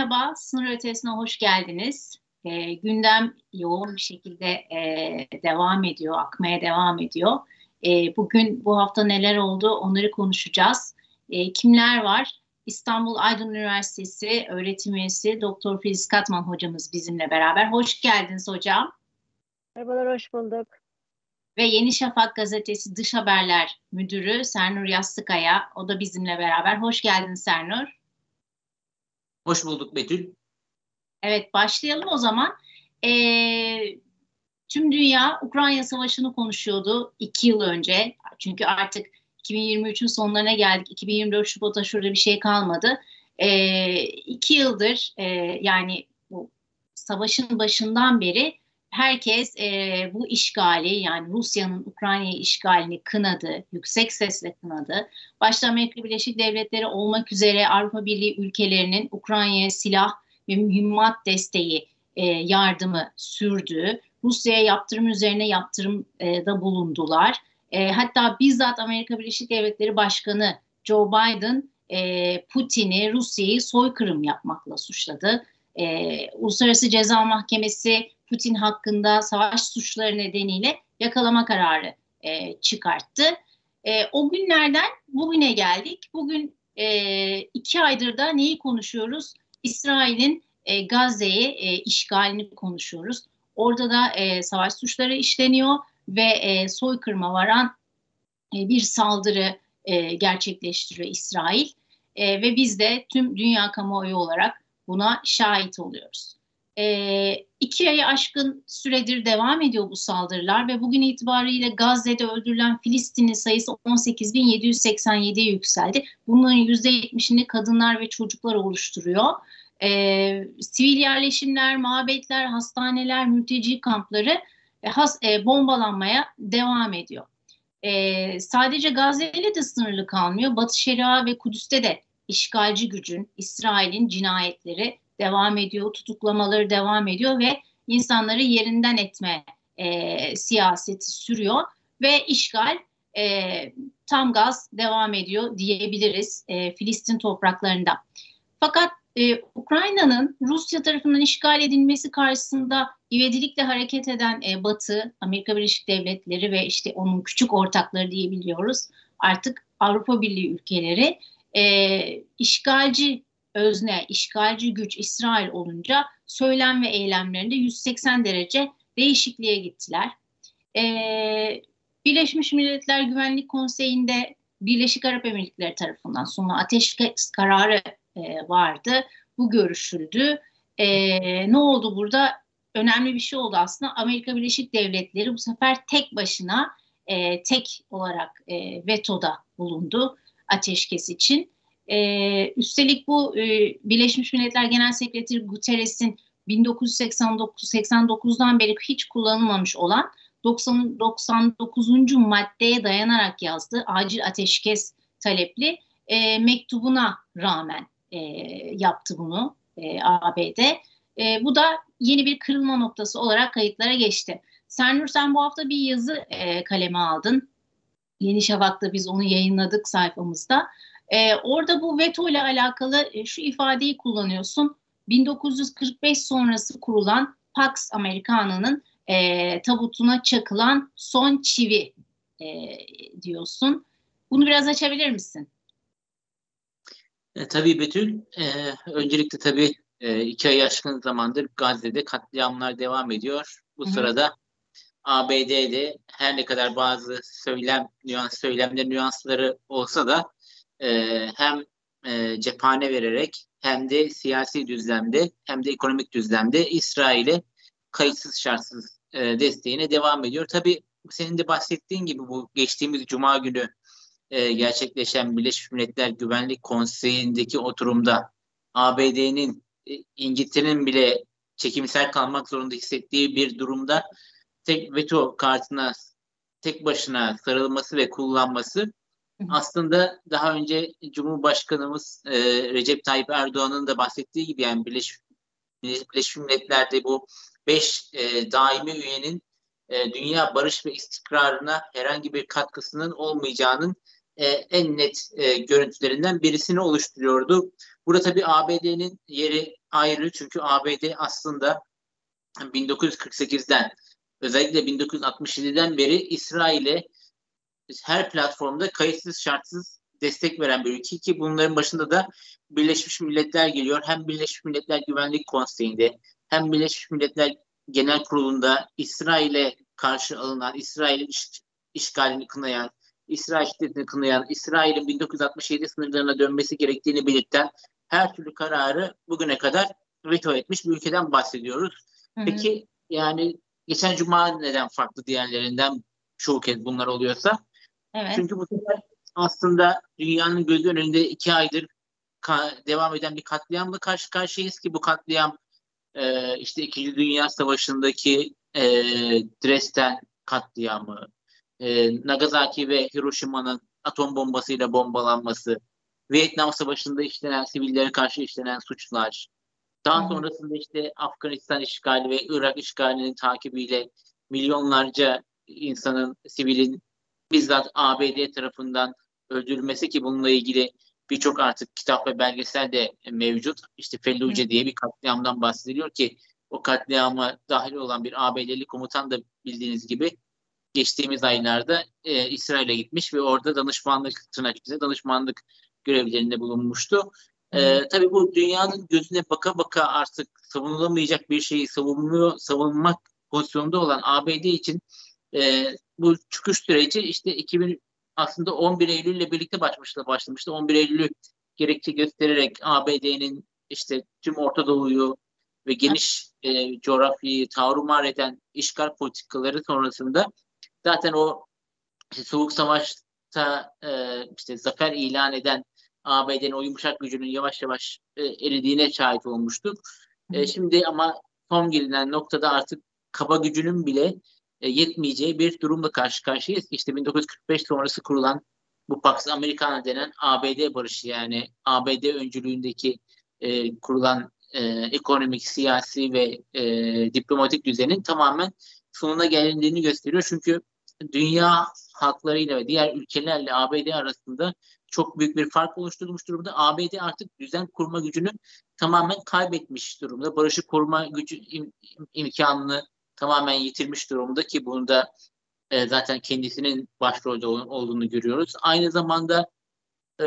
Merhaba, sınır ötesine hoş geldiniz. E, gündem yoğun bir şekilde e, devam ediyor, akmaya devam ediyor. E, bugün bu hafta neler oldu onları konuşacağız. E, kimler var? İstanbul Aydın Üniversitesi öğretim üyesi Doktor Filiz Katman hocamız bizimle beraber. Hoş geldiniz hocam. Merhabalar, hoş bulduk. Ve Yeni Şafak Gazetesi Dış Haberler Müdürü Sernur Yastıkaya. O da bizimle beraber. Hoş geldin Sernur. Hoş bulduk Betül. Evet başlayalım o zaman. Ee, tüm dünya Ukrayna Savaşı'nı konuşuyordu iki yıl önce. Çünkü artık 2023'ün sonlarına geldik. 2024 Şubat'a şurada bir şey kalmadı. Ee, iki yıldır e, yani bu savaşın başından beri herkes e, bu işgali yani Rusya'nın Ukrayna'yı işgalini kınadı, yüksek sesle kınadı. Başta Amerika Birleşik Devletleri olmak üzere Avrupa Birliği ülkelerinin Ukrayna'ya silah ve mühimmat desteği e, yardımı sürdü. Rusya'ya yaptırım üzerine yaptırımda bulundular. E, hatta bizzat Amerika Birleşik Devletleri Başkanı Joe Biden e, Putin'i Rusya'yı soykırım yapmakla suçladı. E, Uluslararası Ceza Mahkemesi Putin hakkında savaş suçları nedeniyle yakalama kararı e, çıkarttı. E, o günlerden bugüne geldik. Bugün e, iki aydır da neyi konuşuyoruz? İsrail'in e, Gazze'yi e, işgalini konuşuyoruz. Orada da e, savaş suçları işleniyor ve e, soykırıma varan e, bir saldırı e, gerçekleştiriyor İsrail. E, ve biz de tüm dünya kamuoyu olarak buna şahit oluyoruz. E, iki ayı aşkın süredir devam ediyor bu saldırılar ve bugün itibariyle Gazze'de öldürülen Filistinli sayısı 18.787'ye yükseldi. Bunların %70'ini kadınlar ve çocuklar oluşturuyor. E, sivil yerleşimler, mabetler, hastaneler, mülteci kampları e, has, e, bombalanmaya devam ediyor. E, sadece Gazze de sınırlı kalmıyor. Batı Şeria ve Kudüs'te de işgalci gücün, İsrail'in cinayetleri devam ediyor, tutuklamaları devam ediyor ve insanları yerinden etme e, siyaseti sürüyor ve işgal e, tam gaz devam ediyor diyebiliriz e, Filistin topraklarında. Fakat e, Ukrayna'nın Rusya tarafından işgal edilmesi karşısında ivedilikle hareket eden e, Batı, Amerika Birleşik Devletleri ve işte onun küçük ortakları diyebiliyoruz. Artık Avrupa Birliği ülkeleri e, işgalci özne, işgalci güç İsrail olunca söylem ve eylemlerinde 180 derece değişikliğe gittiler. Ee, Birleşmiş Milletler Güvenlik Konseyi'nde Birleşik Arap Emirlikleri tarafından sunulan ateşkes kararı e, vardı. Bu görüşüldü. E, ne oldu burada? Önemli bir şey oldu aslında. Amerika Birleşik Devletleri bu sefer tek başına e, tek olarak e, vetoda bulundu ateşkes için. E, üstelik bu e, Birleşmiş Milletler Genel Sekreteri Guterres'in 1989-89'dan beri hiç kullanılmamış olan 90, 99. maddeye dayanarak yazdığı acil ateşkes talepli e, mektubuna rağmen e, yaptı bunu e, ABD. E, bu da yeni bir kırılma noktası olarak kayıtlara geçti. Sernur sen bu hafta bir yazı e, kaleme aldın. Yeni Şafak'ta biz onu yayınladık sayfamızda. E, orada bu veto ile alakalı e, şu ifadeyi kullanıyorsun. 1945 sonrası kurulan Pax Americana'nın e, tabutuna çakılan son çivi e, diyorsun. Bunu biraz açabilir misin? E, tabii Betül. E, öncelikle tabii e, iki ay aşkın zamandır Gazze'de katliamlar devam ediyor. Bu Hı-hı. sırada ABD'de her ne kadar bazı söylem nüans söylemler nüansları olsa da e, hem e, cephane vererek hem de siyasi düzlemde hem de ekonomik düzlemde İsrail'e kayıtsız şartsız e, desteğine devam ediyor. Tabii senin de bahsettiğin gibi bu geçtiğimiz Cuma günü e, gerçekleşen Birleşmiş Milletler Güvenlik Konseyi'ndeki oturumda ABD'nin e, İngiltere'nin bile çekimsel kalmak zorunda hissettiği bir durumda tek veto kartına tek başına sarılması ve kullanması aslında daha önce Cumhurbaşkanımız e, Recep Tayyip Erdoğan'ın da bahsettiği gibi yani Birleşmiş, Birleşmiş Milletler'de bu beş e, daimi üyenin e, dünya barış ve istikrarına herhangi bir katkısının olmayacağının e, en net e, görüntülerinden birisini oluşturuyordu. Burada tabii ABD'nin yeri ayrı çünkü ABD aslında 1948'den özellikle 1967'den beri İsrail'e her platformda kayıtsız şartsız destek veren bir ülke ki bunların başında da Birleşmiş Milletler geliyor. Hem Birleşmiş Milletler Güvenlik Konseyi'nde hem Birleşmiş Milletler Genel Kurulu'nda İsrail'e karşı alınan, İsrail'in iş, işgalini kınayan, İsrail şiddetini kınayan, İsrail'in 1967 sınırlarına dönmesi gerektiğini belirten her türlü kararı bugüne kadar veto etmiş bir ülkeden bahsediyoruz. Hı hı. Peki yani geçen cuma neden farklı diğerlerinden çoğu kez bunlar oluyorsa? Evet. Çünkü bu sefer aslında dünyanın gözü önünde iki aydır devam eden bir katliamla karşı karşıyayız ki bu katliam e, işte İkinci Dünya Savaşı'ndaki e, Dresden katliamı, e, Nagasaki ve Hiroşima'nın atom bombasıyla bombalanması, Vietnam Savaşı'nda işlenen sivillere karşı işlenen suçlar, daha sonrasında işte Afganistan işgali ve Irak işgalinin takibiyle milyonlarca insanın, sivilin bizzat ABD tarafından öldürülmesi ki bununla ilgili birçok artık kitap ve belgesel de mevcut. İşte Felluce diye bir katliamdan bahsediliyor ki o katliama dahil olan bir ABD'li komutan da bildiğiniz gibi geçtiğimiz aylarda e, İsrail'e gitmiş ve orada danışmanlık tırnak içinde danışmanlık görevlerinde bulunmuştu. E, tabii bu dünyanın gözüne baka baka artık savunulamayacak bir şeyi savunmuyor, savunmak pozisyonunda olan ABD için e, bu çıkış süreci işte 2000 aslında 11 Eylül ile birlikte başlamıştı. başlamıştı. 11 Eylül'ü gerekçe göstererek ABD'nin işte tüm Orta Doğu'yu ve geniş e, coğrafyayı taarrumar eden işgal politikaları sonrasında zaten o işte Soğuk Savaş'ta e, işte zafer ilan eden ABD'nin o yumuşak gücünün yavaş yavaş e, eridiğine şahit olmuştuk. E, şimdi ama son gelinen noktada artık kaba gücünün bile yetmeyeceği bir durumla karşı karşıyayız. İşte 1945 sonrası kurulan bu Pax Americana denen ABD barışı yani ABD öncülüğündeki e, kurulan e, ekonomik, siyasi ve e, diplomatik düzenin tamamen sonuna gelindiğini gösteriyor. Çünkü dünya halklarıyla ve diğer ülkelerle ABD arasında çok büyük bir fark oluşturmuş durumda. ABD artık düzen kurma gücünü tamamen kaybetmiş durumda. Barışı koruma gücü im, imkanını tamamen yitirmiş durumda ki bunu da e, zaten kendisinin başrolde olduğunu görüyoruz. Aynı zamanda e,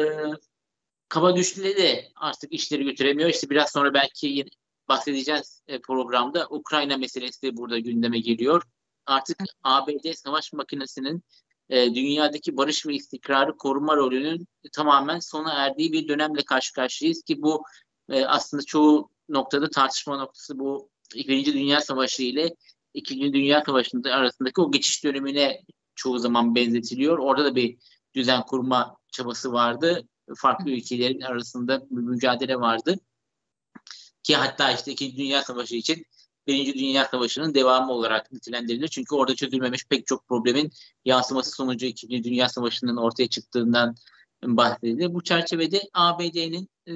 kaba güçlüleri de artık işleri götüremiyor. İşte biraz sonra belki bahsedeceğiz e, programda. Ukrayna meselesi de burada gündeme geliyor. Artık ABD savaş makinesinin e, dünyadaki barış ve istikrarı koruma rolünün tamamen sona erdiği bir dönemle karşı karşıyayız ki bu e, aslında çoğu noktada tartışma noktası bu Birinci Dünya Savaşı ile İkinci Dünya Savaşı'nda arasındaki o geçiş dönemine çoğu zaman benzetiliyor. Orada da bir düzen kurma çabası vardı. Farklı ülkelerin arasında bir mücadele vardı. Ki hatta işte İkinci Dünya Savaşı için Birinci Dünya Savaşı'nın devamı olarak nitelendirilir. Çünkü orada çözülmemiş pek çok problemin yansıması sonucu İkinci Dünya Savaşı'nın ortaya çıktığından bahsedilir. Bu çerçevede ABD'nin e,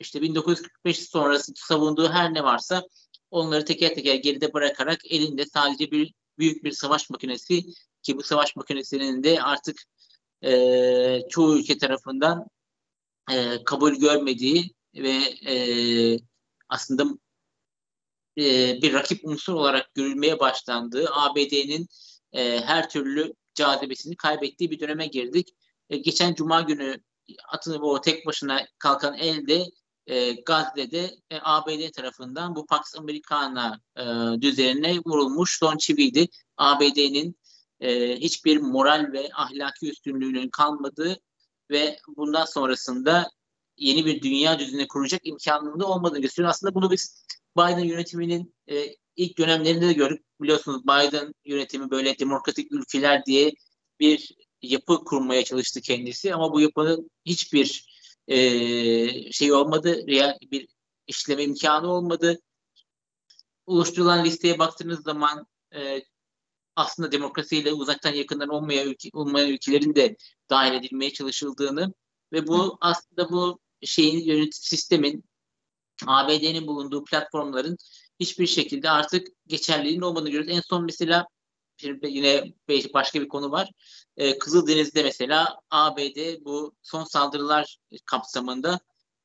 işte 1945 sonrası savunduğu her ne varsa onları teker teker geride bırakarak elinde sadece bir büyük bir savaş makinesi ki bu savaş makinesinin de artık e, çoğu ülke tarafından e, kabul görmediği ve e, aslında e, bir rakip unsur olarak görülmeye başlandığı ABD'nin e, her türlü cazibesini kaybettiği bir döneme girdik. E, geçen Cuma günü atını o tek başına kalkan elde e, Gazze'de e, ABD tarafından bu Pax Americana e, düzenine vurulmuş son çiviydi. ABD'nin e, hiçbir moral ve ahlaki üstünlüğünün kalmadığı ve bundan sonrasında yeni bir dünya düzeni kuracak imkanında olmadığını gösteriyor. Aslında bunu biz Biden yönetiminin e, ilk dönemlerinde de gördük. Biliyorsunuz Biden yönetimi böyle demokratik ülkeler diye bir yapı kurmaya çalıştı kendisi ama bu yapının hiçbir e, şey olmadı, real bir işleme imkanı olmadı. Oluşturulan listeye baktığınız zaman e, aslında demokrasiyle uzaktan yakından olmayan, ülke, olmayan ülkelerin de dahil edilmeye çalışıldığını ve bu aslında bu şeyin yönetim sistemin ABD'nin bulunduğu platformların hiçbir şekilde artık geçerliliğinin olmadığını görüyoruz. En son mesela yine başka bir konu var. Ee, Kızıldeniz'de mesela ABD bu son saldırılar kapsamında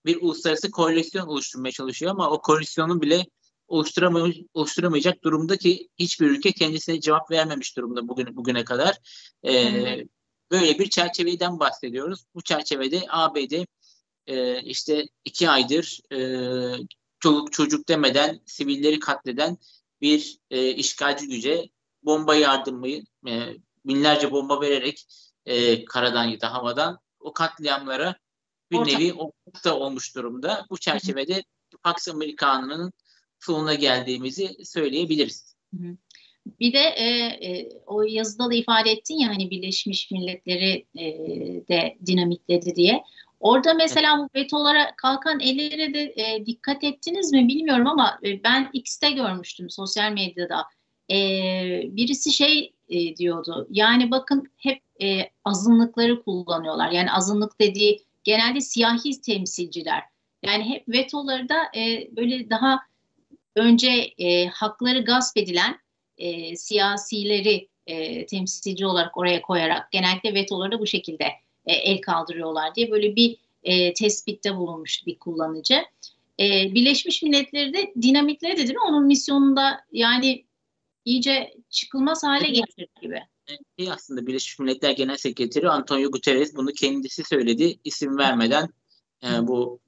bir uluslararası koalisyon oluşturmaya çalışıyor ama o koalisyonun bile oluşturamay oluşturamayacak durumda ki hiçbir ülke kendisine cevap vermemiş durumda bugün bugüne kadar. Ee, böyle bir çerçeveden bahsediyoruz. Bu çerçevede ABD e, işte iki aydır e, çoluk çocuk demeden sivilleri katleden bir e, işgalci güce bomba yardımı e, binlerce bomba vererek e, karadan ya da havadan o katliamlara bir Orta. nevi ortakta olmuş durumda. Bu çerçevede Pax Amerikana'nın sonuna geldiğimizi söyleyebiliriz. Bir de e, e, o yazıda da ifade ettin ya hani Birleşmiş Milletleri e, de dinamitledi diye. Orada mesela bu vetolara kalkan ellere de e, dikkat ettiniz mi bilmiyorum ama e, ben X'te görmüştüm sosyal medyada. E, birisi şey e, diyordu yani bakın hep e, azınlıkları kullanıyorlar. Yani azınlık dediği genelde siyahi temsilciler. Yani hep vetoları da e, böyle daha önce e, hakları gasp edilen e, siyasileri e, temsilci olarak oraya koyarak genellikle vetoları da bu şekilde e, el kaldırıyorlar diye böyle bir e, tespitte bulunmuş bir kullanıcı. E, Birleşmiş Milletleri de dinamitleri de değil mi? Onun misyonunda yani iyice çıkılmaz hale getirdi gibi. E, aslında Birleşmiş Milletler Genel Sekreteri Antonio Guterres bunu kendisi söyledi. isim vermeden e, bu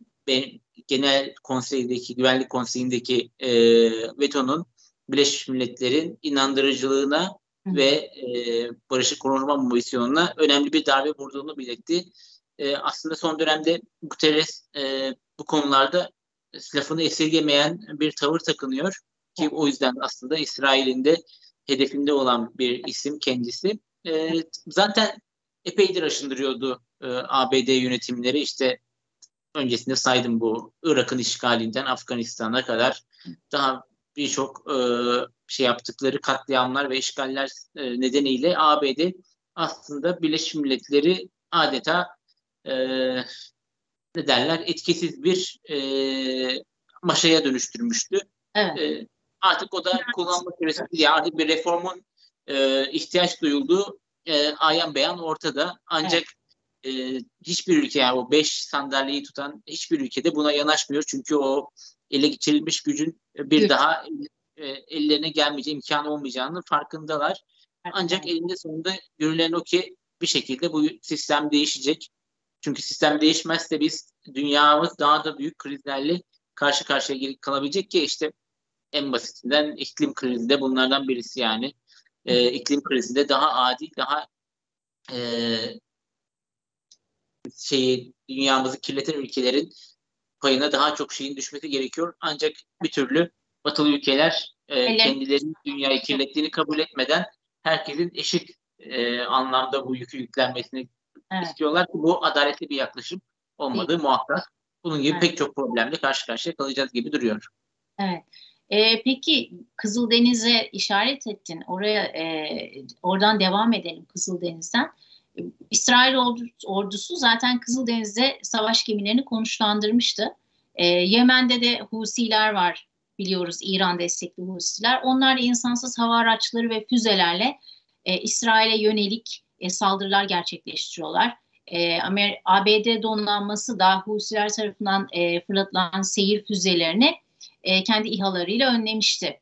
genel konseydeki, güvenlik konseyindeki e, vetonun Birleşmiş Milletler'in inandırıcılığına Hı. ve e, barışı koruma misyonuna önemli bir darbe vurduğunu belirtti. E, aslında son dönemde Guterres e, bu konularda lafını esirgemeyen bir tavır takınıyor ki o yüzden aslında İsrail'in de hedefinde olan bir isim kendisi. E, zaten epeydir aşındırıyordu e, ABD yönetimleri işte öncesinde saydım bu Irak'ın işgalinden Afganistan'a kadar daha birçok e, şey yaptıkları katliamlar ve işgaller e, nedeniyle ABD aslında Birleşmiş Milletleri adeta e, ne derler etkisiz bir e, maşaya dönüştürmüştü. Evet. E, artık o da kullanma süresi değil. Artık bir reformun e, ihtiyaç duyulduğu e, ayan beyan ortada. Ancak evet. e, hiçbir ülke yani o beş sandalyeyi tutan hiçbir ülkede buna yanaşmıyor. Çünkü o ele geçirilmiş gücün bir evet. daha e, ellerine gelmeyeceği imkanı olmayacağının farkındalar. Ancak elinde sonunda görülen o ki bir şekilde bu sistem değişecek. Çünkü sistem değişmezse biz dünyamız daha da büyük krizlerle karşı karşıya kalabilecek ki işte en basitinden iklim krizi de bunlardan birisi yani. Ee, iklim krizi daha adil, daha e, şeyi dünyamızı kirleten ülkelerin payına daha çok şeyin düşmesi gerekiyor. Ancak bir türlü batılı ülkeler e, kendilerinin dünyayı kirlettiğini kabul etmeden herkesin eşit e, anlamda bu yükü yüklenmesini evet. istiyorlar bu adaletli bir yaklaşım olmadığı Değil. muhakkak. Bunun gibi evet. pek çok problemle karşı karşıya kalacağız gibi duruyor. Evet. E, peki Kızıldeniz'e işaret ettin. Oraya e, oradan devam edelim Kızıldeniz'den. İsrail ordusu zaten Kızıldeniz'de savaş gemilerini konuşlandırmıştı. E, Yemen'de de Husiler var biliyoruz İran destekli Husiler. Onlar insansız hava araçları ve füzelerle e, İsrail'e yönelik e, saldırılar gerçekleştiriyorlar. E, Amer ABD donanması da Husiler tarafından e, fırlatılan seyir füzelerini e, kendi İHA'larıyla önlemişti.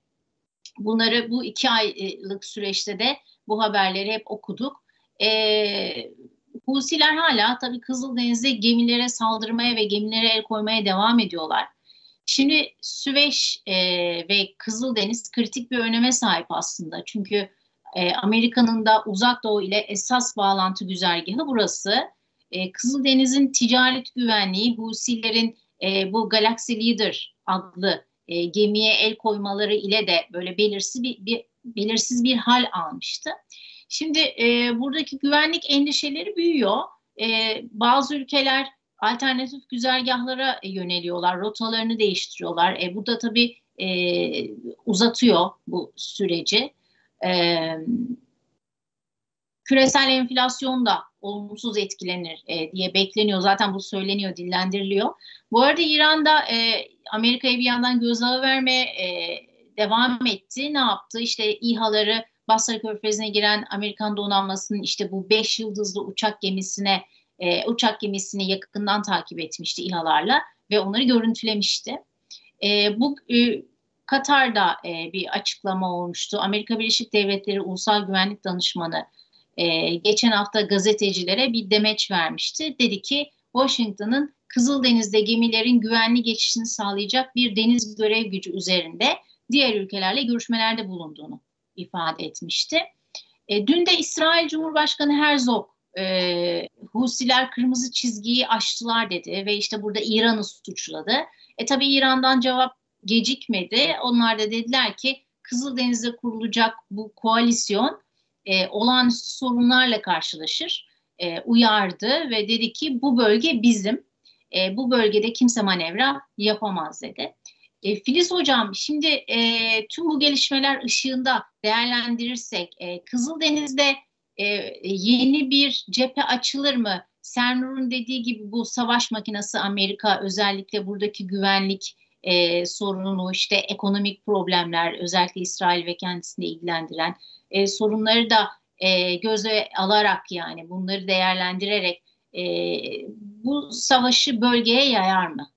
Bunları bu iki aylık süreçte de bu haberleri hep okuduk. E, Husiler hala tabii Kızıldeniz'de gemilere saldırmaya ve gemilere el koymaya devam ediyorlar. Şimdi Süveyş e, ve Kızıldeniz kritik bir öneme sahip aslında. Çünkü e, Amerika'nın da uzak doğu ile esas bağlantı güzergahı burası. E, Kızıldeniz'in ticaret güvenliği Husilerin e, bu Galaxy Leader adlı e, gemiye el koymaları ile de böyle belirsiz bir, bir belirsiz bir hal almıştı. Şimdi e, buradaki güvenlik endişeleri büyüyor. E, bazı ülkeler alternatif güzergahlara yöneliyorlar, rotalarını değiştiriyorlar. E, bu da tabii e, uzatıyor bu süreci. E, küresel enflasyon da olumsuz etkilenir e, diye bekleniyor. Zaten bu söyleniyor, dillendiriliyor. Bu arada İran'da e, Amerika'ya bir yandan gözağı vermeye e, devam etti. Ne yaptı? İşte İHA'ları Basra Körfezi'ne giren Amerikan donanmasının işte bu beş yıldızlı uçak gemisine e, uçak gemisini yakından takip etmişti İHA'larla ve onları görüntülemişti. E, bu e, Katar'da e, bir açıklama olmuştu. Amerika Birleşik Devletleri Ulusal Güvenlik Danışmanı e, geçen hafta gazetecilere bir demeç vermişti. Dedi ki Washington'ın Kızıldeniz'de gemilerin güvenli geçişini sağlayacak bir deniz görev gücü üzerinde diğer ülkelerle görüşmelerde bulunduğunu ifade etmişti. E, dün de İsrail Cumhurbaşkanı Herzog e, Husiler kırmızı çizgiyi aştılar dedi ve işte burada İran'ı suçladı. E tabi İran'dan cevap gecikmedi. Onlar da dediler ki Kızıldeniz'de kurulacak bu koalisyon e, olağanüstü sorunlarla karşılaşır. E, uyardı ve dedi ki bu bölge bizim. E, bu bölgede kimse manevra yapamaz dedi. E, Filiz Hocam şimdi e, tüm bu gelişmeler ışığında değerlendirirsek e, Kızıldeniz'de e, yeni bir cephe açılır mı? Sernur'un dediği gibi bu savaş makinesi Amerika özellikle buradaki güvenlik e, sorununu işte ekonomik problemler özellikle İsrail ve kendisini ilgilendiren e, sorunları da e, göze alarak yani bunları değerlendirerek e, bu savaşı bölgeye yayar mı?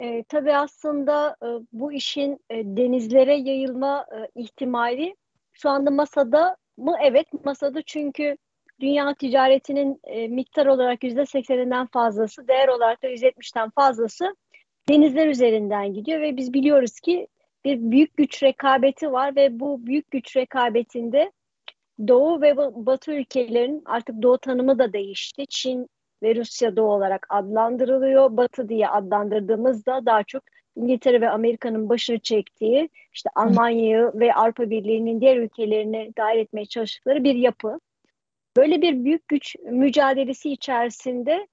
E, tabii aslında e, bu işin e, denizlere yayılma e, ihtimali şu anda masada mı? Evet masada çünkü dünya ticaretinin e, miktar olarak yüzde sekseninden fazlası, değer olarak da %70'ten fazlası denizler üzerinden gidiyor ve biz biliyoruz ki bir büyük güç rekabeti var ve bu büyük güç rekabetinde Doğu ve Batı ülkelerin artık Doğu tanımı da değişti. Çin ve Rusya Doğu olarak adlandırılıyor. Batı diye adlandırdığımızda daha çok İngiltere ve Amerika'nın başını çektiği, işte Almanya'yı ve Avrupa Birliği'nin diğer ülkelerini dahil etmeye çalıştıkları bir yapı. Böyle bir büyük güç mücadelesi içerisinde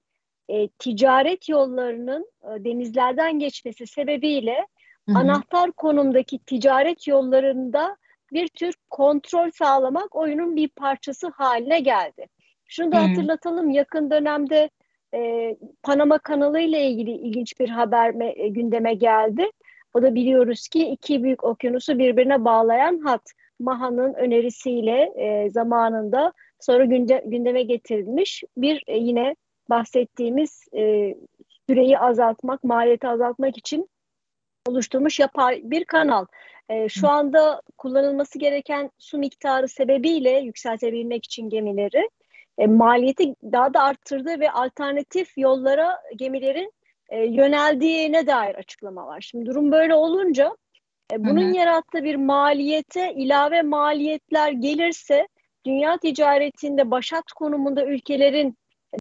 e, ticaret yollarının e, denizlerden geçmesi sebebiyle Hı-hı. anahtar konumdaki ticaret yollarında bir tür kontrol sağlamak oyunun bir parçası haline geldi. Şunu da Hı-hı. hatırlatalım yakın dönemde e, Panama kanalı ile ilgili ilginç bir haber me, e, gündeme geldi. O da biliyoruz ki iki büyük okyanusu birbirine bağlayan hat. Maha'nın önerisiyle e, zamanında sonra günde, gündeme getirilmiş bir e, yine bahsettiğimiz e, süreyi azaltmak, maliyeti azaltmak için oluşturmuş yapay bir kanal. E, şu anda kullanılması gereken su miktarı sebebiyle yükseltebilmek için gemileri e, maliyeti daha da arttırdı ve alternatif yollara gemilerin e, yöneldiğine dair açıklama var. Şimdi durum böyle olunca e, bunun hı hı. yarattığı bir maliyete ilave maliyetler gelirse dünya ticaretinde başat konumunda ülkelerin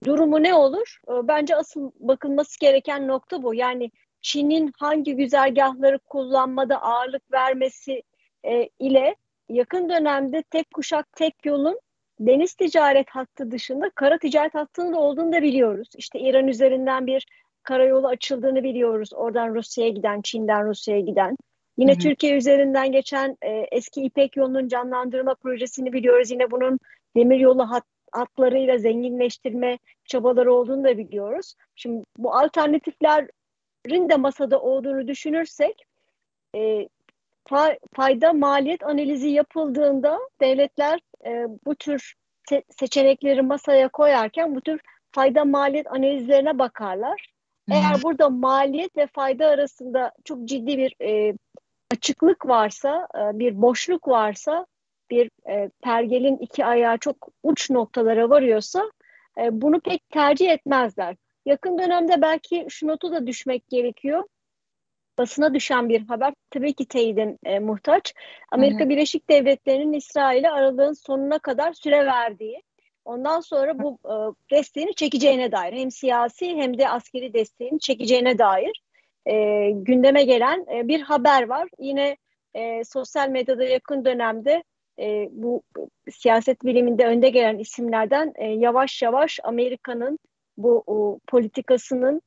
durumu ne olur? E, bence asıl bakılması gereken nokta bu. Yani Çin'in hangi güzergahları kullanmada ağırlık vermesi e, ile yakın dönemde tek kuşak tek yolun deniz ticaret hattı dışında kara ticaret hattının da olduğunu da biliyoruz. İşte İran üzerinden bir karayolu açıldığını biliyoruz. Oradan Rusya'ya giden, Çin'den Rusya'ya giden. Yine hı hı. Türkiye üzerinden geçen e, eski İpek yolunun canlandırma projesini biliyoruz. Yine bunun demiryolu hat, hatlarıyla zenginleştirme çabaları olduğunu da biliyoruz. Şimdi bu alternatiflerin de masada olduğunu düşünürsek e, fa, fayda maliyet analizi yapıldığında devletler e, bu tür se- seçenekleri masaya koyarken bu tür fayda maliyet analizlerine bakarlar. Eğer burada maliyet ve fayda arasında çok ciddi bir e, açıklık varsa, e, bir boşluk varsa, bir e, pergelin iki ayağı çok uç noktalara varıyorsa e, bunu pek tercih etmezler. Yakın dönemde belki şu notu da düşmek gerekiyor basına düşen bir haber tabii ki teyidin e, muhtaç. Amerika hı hı. Birleşik Devletleri'nin İsrail'e aralığın sonuna kadar süre verdiği, ondan sonra bu e, desteğini çekeceğine dair hem siyasi hem de askeri desteğini çekeceğine dair e, gündeme gelen e, bir haber var. Yine e, sosyal medyada yakın dönemde e, bu siyaset biliminde önde gelen isimlerden e, yavaş yavaş Amerika'nın bu o, politikasının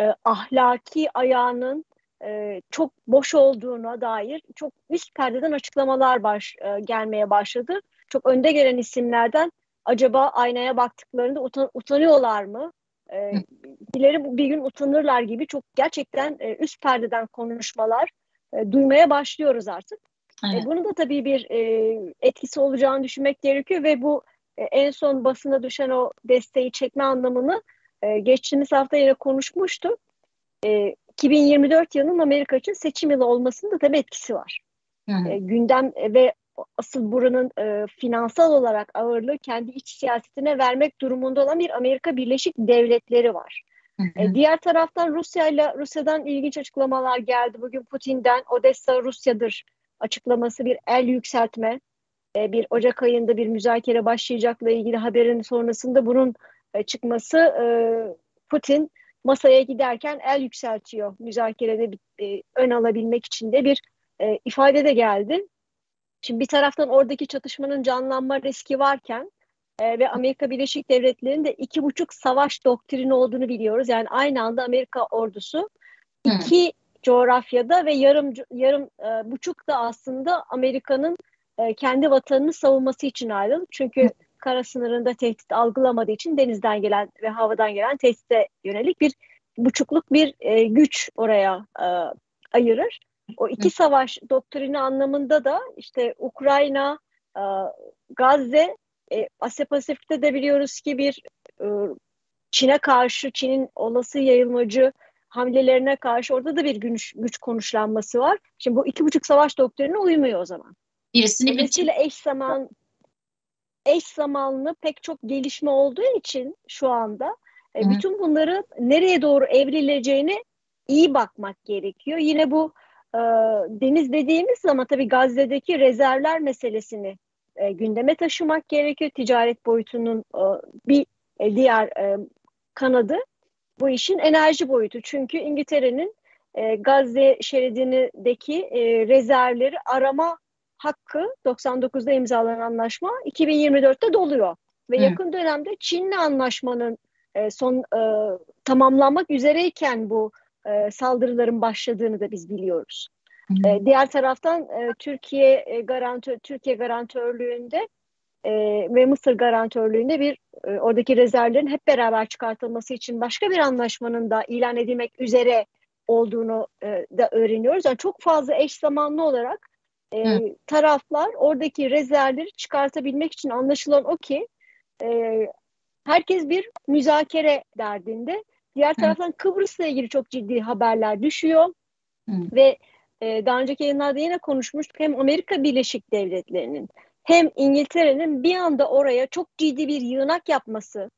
e, ahlaki ayağının e, çok boş olduğuna dair çok üst perdeden açıklamalar baş, e, gelmeye başladı. Çok önde gelen isimlerden acaba aynaya baktıklarında utan, utanıyorlar mı? E, dileri bir gün utanırlar gibi çok gerçekten e, üst perdeden konuşmalar e, duymaya başlıyoruz artık. E, evet. E, bunun da tabii bir e, etkisi olacağını düşünmek gerekiyor ve bu e, en son basına düşen o desteği çekme anlamını e, geçtiğimiz hafta yine konuşmuştuk. E, 2024 yılının Amerika için seçim yılı olmasının da tabii etkisi var. E, gündem ve asıl buranın e, finansal olarak ağırlığı kendi iç siyasetine vermek durumunda olan bir Amerika Birleşik Devletleri var. E, diğer taraftan Rusya ile Rusya'dan ilginç açıklamalar geldi. Bugün Putin'den Odessa Rusya'dır açıklaması bir el yükseltme. E, bir Ocak ayında bir müzakere başlayacakla ilgili haberin sonrasında bunun çıkması e, Putin masaya giderken el yükseltiyor. Müzakerede e, ön alabilmek için de bir e, ifade de geldi. Şimdi bir taraftan oradaki çatışmanın canlanma riski varken e, ve Amerika Birleşik Devletleri'nin de iki buçuk savaş doktrini olduğunu biliyoruz. Yani aynı anda Amerika ordusu iki coğrafyada ve yarım yarım e, buçuk da aslında Amerika'nın e, kendi vatanını savunması için ayrıldı. Çünkü kara sınırında tehdit algılamadığı için denizden gelen ve havadan gelen tehdide yönelik bir buçukluk bir e, güç oraya e, ayırır. O iki savaş doktrini anlamında da işte Ukrayna, e, Gazze, e, Asya Pasifik'te de biliyoruz ki bir e, Çin'e karşı, Çin'in olası yayılmacı hamlelerine karşı orada da bir güç, güç konuşlanması var. Şimdi bu iki buçuk savaş doktrinine uymuyor o zaman. Birisini Dolayısıyla eş zaman eş zamanlı pek çok gelişme olduğu için şu anda e, bütün bunları nereye doğru evrileceğini iyi bakmak gerekiyor. Yine bu e, deniz dediğimiz zaman tabii Gazze'deki rezervler meselesini e, gündeme taşımak gerekiyor. Ticaret boyutunun e, bir e, diğer e, kanadı bu işin enerji boyutu. Çünkü İngiltere'nin e, Gazze şeridindeki e, rezervleri arama hakkı 99'da imzalanan anlaşma 2024'te doluyor. Ve Hı. yakın dönemde Çin'le anlaşmanın e, son e, tamamlanmak üzereyken bu e, saldırıların başladığını da biz biliyoruz. E, diğer taraftan e, Türkiye e, garantör Türkiye garantörlüğünde e, ve Mısır garantörlüğünde bir e, oradaki rezervlerin hep beraber çıkartılması için başka bir anlaşmanın da ilan edilmek üzere olduğunu e, da öğreniyoruz. Yani çok fazla eş zamanlı olarak e, taraflar oradaki rezervleri çıkartabilmek için anlaşılan o ki e, herkes bir müzakere derdinde. Diğer taraftan Kıbrıs'la ilgili çok ciddi haberler düşüyor Hı. ve e, daha önceki yayınlarda yine konuşmuştuk hem Amerika Birleşik Devletleri'nin hem İngiltere'nin bir anda oraya çok ciddi bir yığınak yapması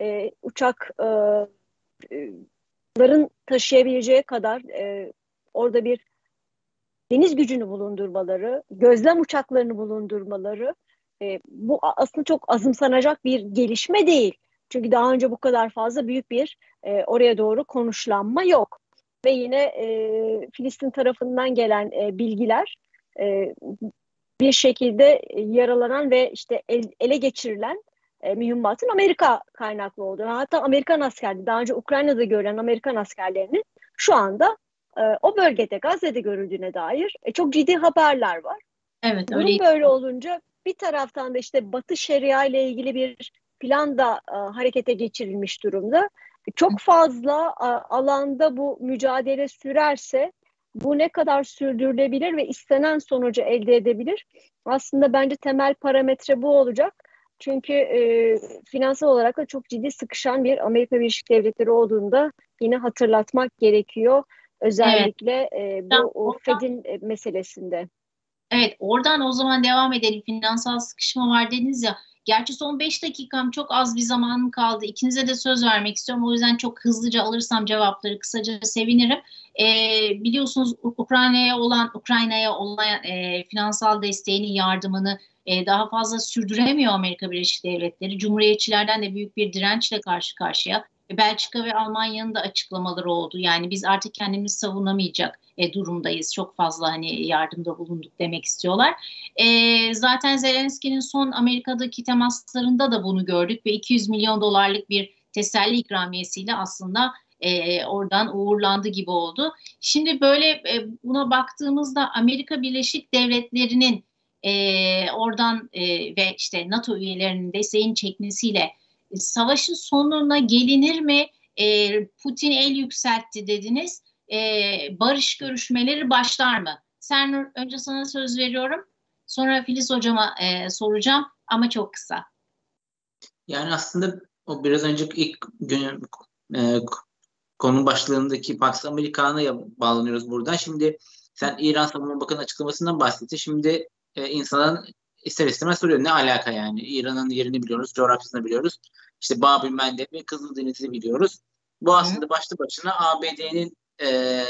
e, uçakların e, taşıyabileceği kadar e, orada bir deniz gücünü bulundurmaları, gözlem uçaklarını bulundurmaları e, bu aslında çok azımsanacak bir gelişme değil. Çünkü daha önce bu kadar fazla büyük bir e, oraya doğru konuşlanma yok. Ve yine e, Filistin tarafından gelen e, bilgiler e, bir şekilde yaralanan ve işte el, ele geçirilen e, mühimmatın Amerika kaynaklı olduğu. Hatta Amerikan askerleri, daha önce Ukrayna'da görülen Amerikan askerlerinin şu anda e, o bölgede Gazze'de görüldüğüne dair e, çok ciddi haberler var. Evet, Durum öyle. böyle olunca bir taraftan da işte Batı Şeria ile ilgili bir plan da e, harekete geçirilmiş durumda. Çok fazla e, alanda bu mücadele sürerse bu ne kadar sürdürülebilir ve istenen sonucu elde edebilir? Aslında bence temel parametre bu olacak. Çünkü e, finansal olarak da çok ciddi sıkışan bir Amerika Birleşik Devletleri olduğunda yine hatırlatmak gerekiyor. Özellikle evet. e, bu o Fed'in e, meselesinde. Evet oradan o zaman devam edelim. Finansal sıkışma var dediniz ya. Gerçi son 5 dakikam çok az bir zamanım kaldı. İkinize de söz vermek istiyorum. O yüzden çok hızlıca alırsam cevapları kısaca sevinirim. Ee, biliyorsunuz Ukrayna'ya olan Ukrayna'ya olan e, finansal desteğini, yardımını e, daha fazla sürdüremiyor Amerika Birleşik Devletleri. Cumhuriyetçilerden de büyük bir dirençle karşı karşıya. Belçika ve Almanya'nın da açıklamaları oldu. Yani biz artık kendimizi savunamayacak e, durumdayız. Çok fazla hani yardımda bulunduk demek istiyorlar. E, zaten Zelenski'nin son Amerika'daki temaslarında da bunu gördük ve 200 milyon dolarlık bir teselli ikramiyesiyle aslında e, oradan uğurlandı gibi oldu. Şimdi böyle e, buna baktığımızda Amerika Birleşik Devletleri'nin e, oradan e, ve işte NATO üyelerinin desteğini çekmesiyle savaşın sonuna gelinir mi? E, Putin el yükseltti dediniz. E, barış görüşmeleri başlar mı? Sernur önce sana söz veriyorum. Sonra Filiz hocama e, soracağım ama çok kısa. Yani aslında o biraz önce ilk gün e, konu başlığındaki Pax Amerikana'ya bağlanıyoruz buradan. Şimdi sen İran Savunma Bakanı açıklamasından bahsettin. Şimdi e, insanın ister istemez soruyor ne alaka yani? İran'ın yerini biliyoruz, coğrafyasını biliyoruz. İşte Babil Mendeb ve Kızıldeniz'i biliyoruz. Bu aslında başlı başına ABD'nin e,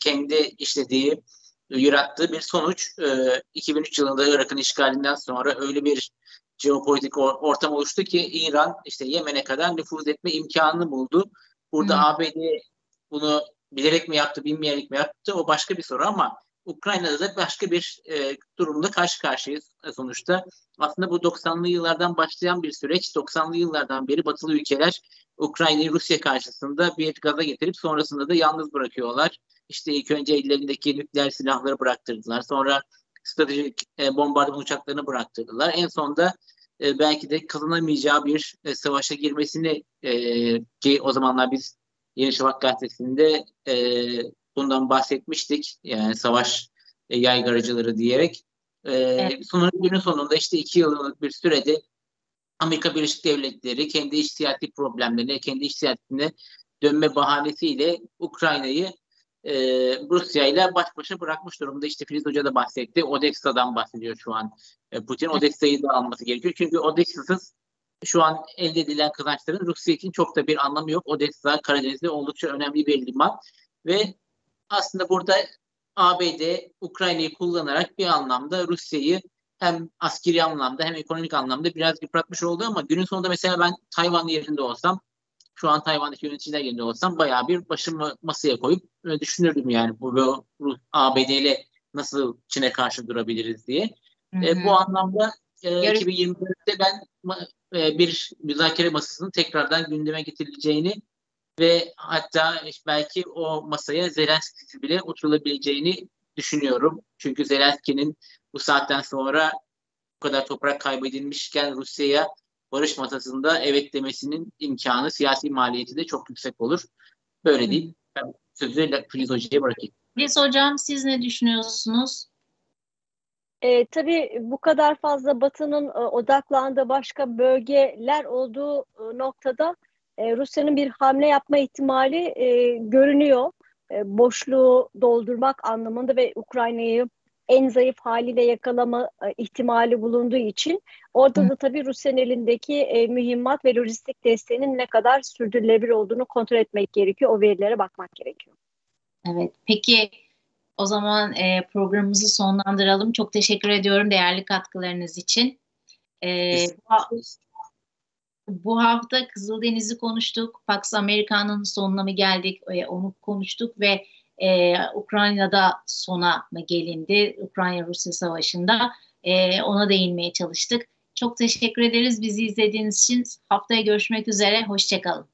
kendi işlediği, yarattığı bir sonuç. E, 2003 yılında Irak'ın işgalinden sonra öyle bir jeopolitik or- ortam oluştu ki İran işte Yemen'e kadar nüfuz etme imkanını buldu. Burada Hı. ABD bunu bilerek mi yaptı, bilmeyerek mi yaptı o başka bir soru ama Ukrayna'da da başka bir e, durumda karşı karşıyayız sonuçta. Aslında bu 90'lı yıllardan başlayan bir süreç. 90'lı yıllardan beri batılı ülkeler Ukrayna'yı Rusya karşısında bir gaza getirip sonrasında da yalnız bırakıyorlar. İşte ilk önce ellerindeki nükleer silahları bıraktırdılar. Sonra stratejik e, bombardıman uçaklarını bıraktırdılar. En sonunda e, belki de kazanamayacağı bir e, savaşa girmesini e, ki o zamanlar biz Yeni Şafak gazetesinde e, bundan bahsetmiştik. Yani savaş e, yaygaracıları diyerek. E, evet. Sonun günün sonunda işte iki yıllık bir sürede Amerika Birleşik Devletleri kendi iç siyasi problemlerine, kendi iç siyasetine dönme bahanesiyle Ukrayna'yı e, Rusya ile baş başa bırakmış durumda. İşte Filiz Hoca da bahsetti. Odessa'dan bahsediyor şu an. E, Putin Odessa'yı da alması gerekiyor. Çünkü Odessa'sız şu an elde edilen kazançların Rusya için çok da bir anlamı yok. Odessa Karadeniz'de oldukça önemli bir liman ve aslında burada ABD Ukrayna'yı kullanarak bir anlamda Rusya'yı hem askeri anlamda hem ekonomik anlamda biraz yıpratmış oldu ama günün sonunda mesela ben Tayvan yerinde olsam şu an Tayvan'daki yöneticiler yerinde olsam bayağı bir başımı masaya koyup e, düşünürdüm yani bu, bu ABD ile nasıl Çin'e karşı durabiliriz diye. E, bu anlamda e, 2024'te ben e, bir müzakere masasının tekrardan gündeme getirileceğini ve hatta belki o masaya Zelenski bile oturulabileceğini düşünüyorum. Çünkü Zelenski'nin bu saatten sonra bu kadar toprak kaybedilmişken Rusya'ya barış masasında evet demesinin imkanı, siyasi maliyeti de çok yüksek olur. Böyle değil. Ben sözü Filiz Hoca'ya bırakayım. Filiz Hocam siz ne düşünüyorsunuz? E, tabii bu kadar fazla Batı'nın e, odaklandığı başka bölgeler olduğu e, noktada e, Rusya'nın bir hamle yapma ihtimali e, görünüyor. E, boşluğu doldurmak anlamında ve Ukrayna'yı en zayıf haliyle yakalama e, ihtimali bulunduğu için orada da tabii Rusya'nın elindeki e, mühimmat ve lojistik desteğinin ne kadar sürdürülebilir olduğunu kontrol etmek gerekiyor. O verilere bakmak gerekiyor. Evet. Peki o zaman e, programımızı sonlandıralım. Çok teşekkür ediyorum değerli katkılarınız için. E, bu, bu hafta Kızıldeniz'i konuştuk. Pax Amerika'nın sonuna mı geldik? E, onu konuştuk ve e, Ukrayna'da sona mı gelindi? Ukrayna-Rusya savaşında e, ona değinmeye çalıştık. Çok teşekkür ederiz bizi izlediğiniz için. Haftaya görüşmek üzere. Hoşçakalın.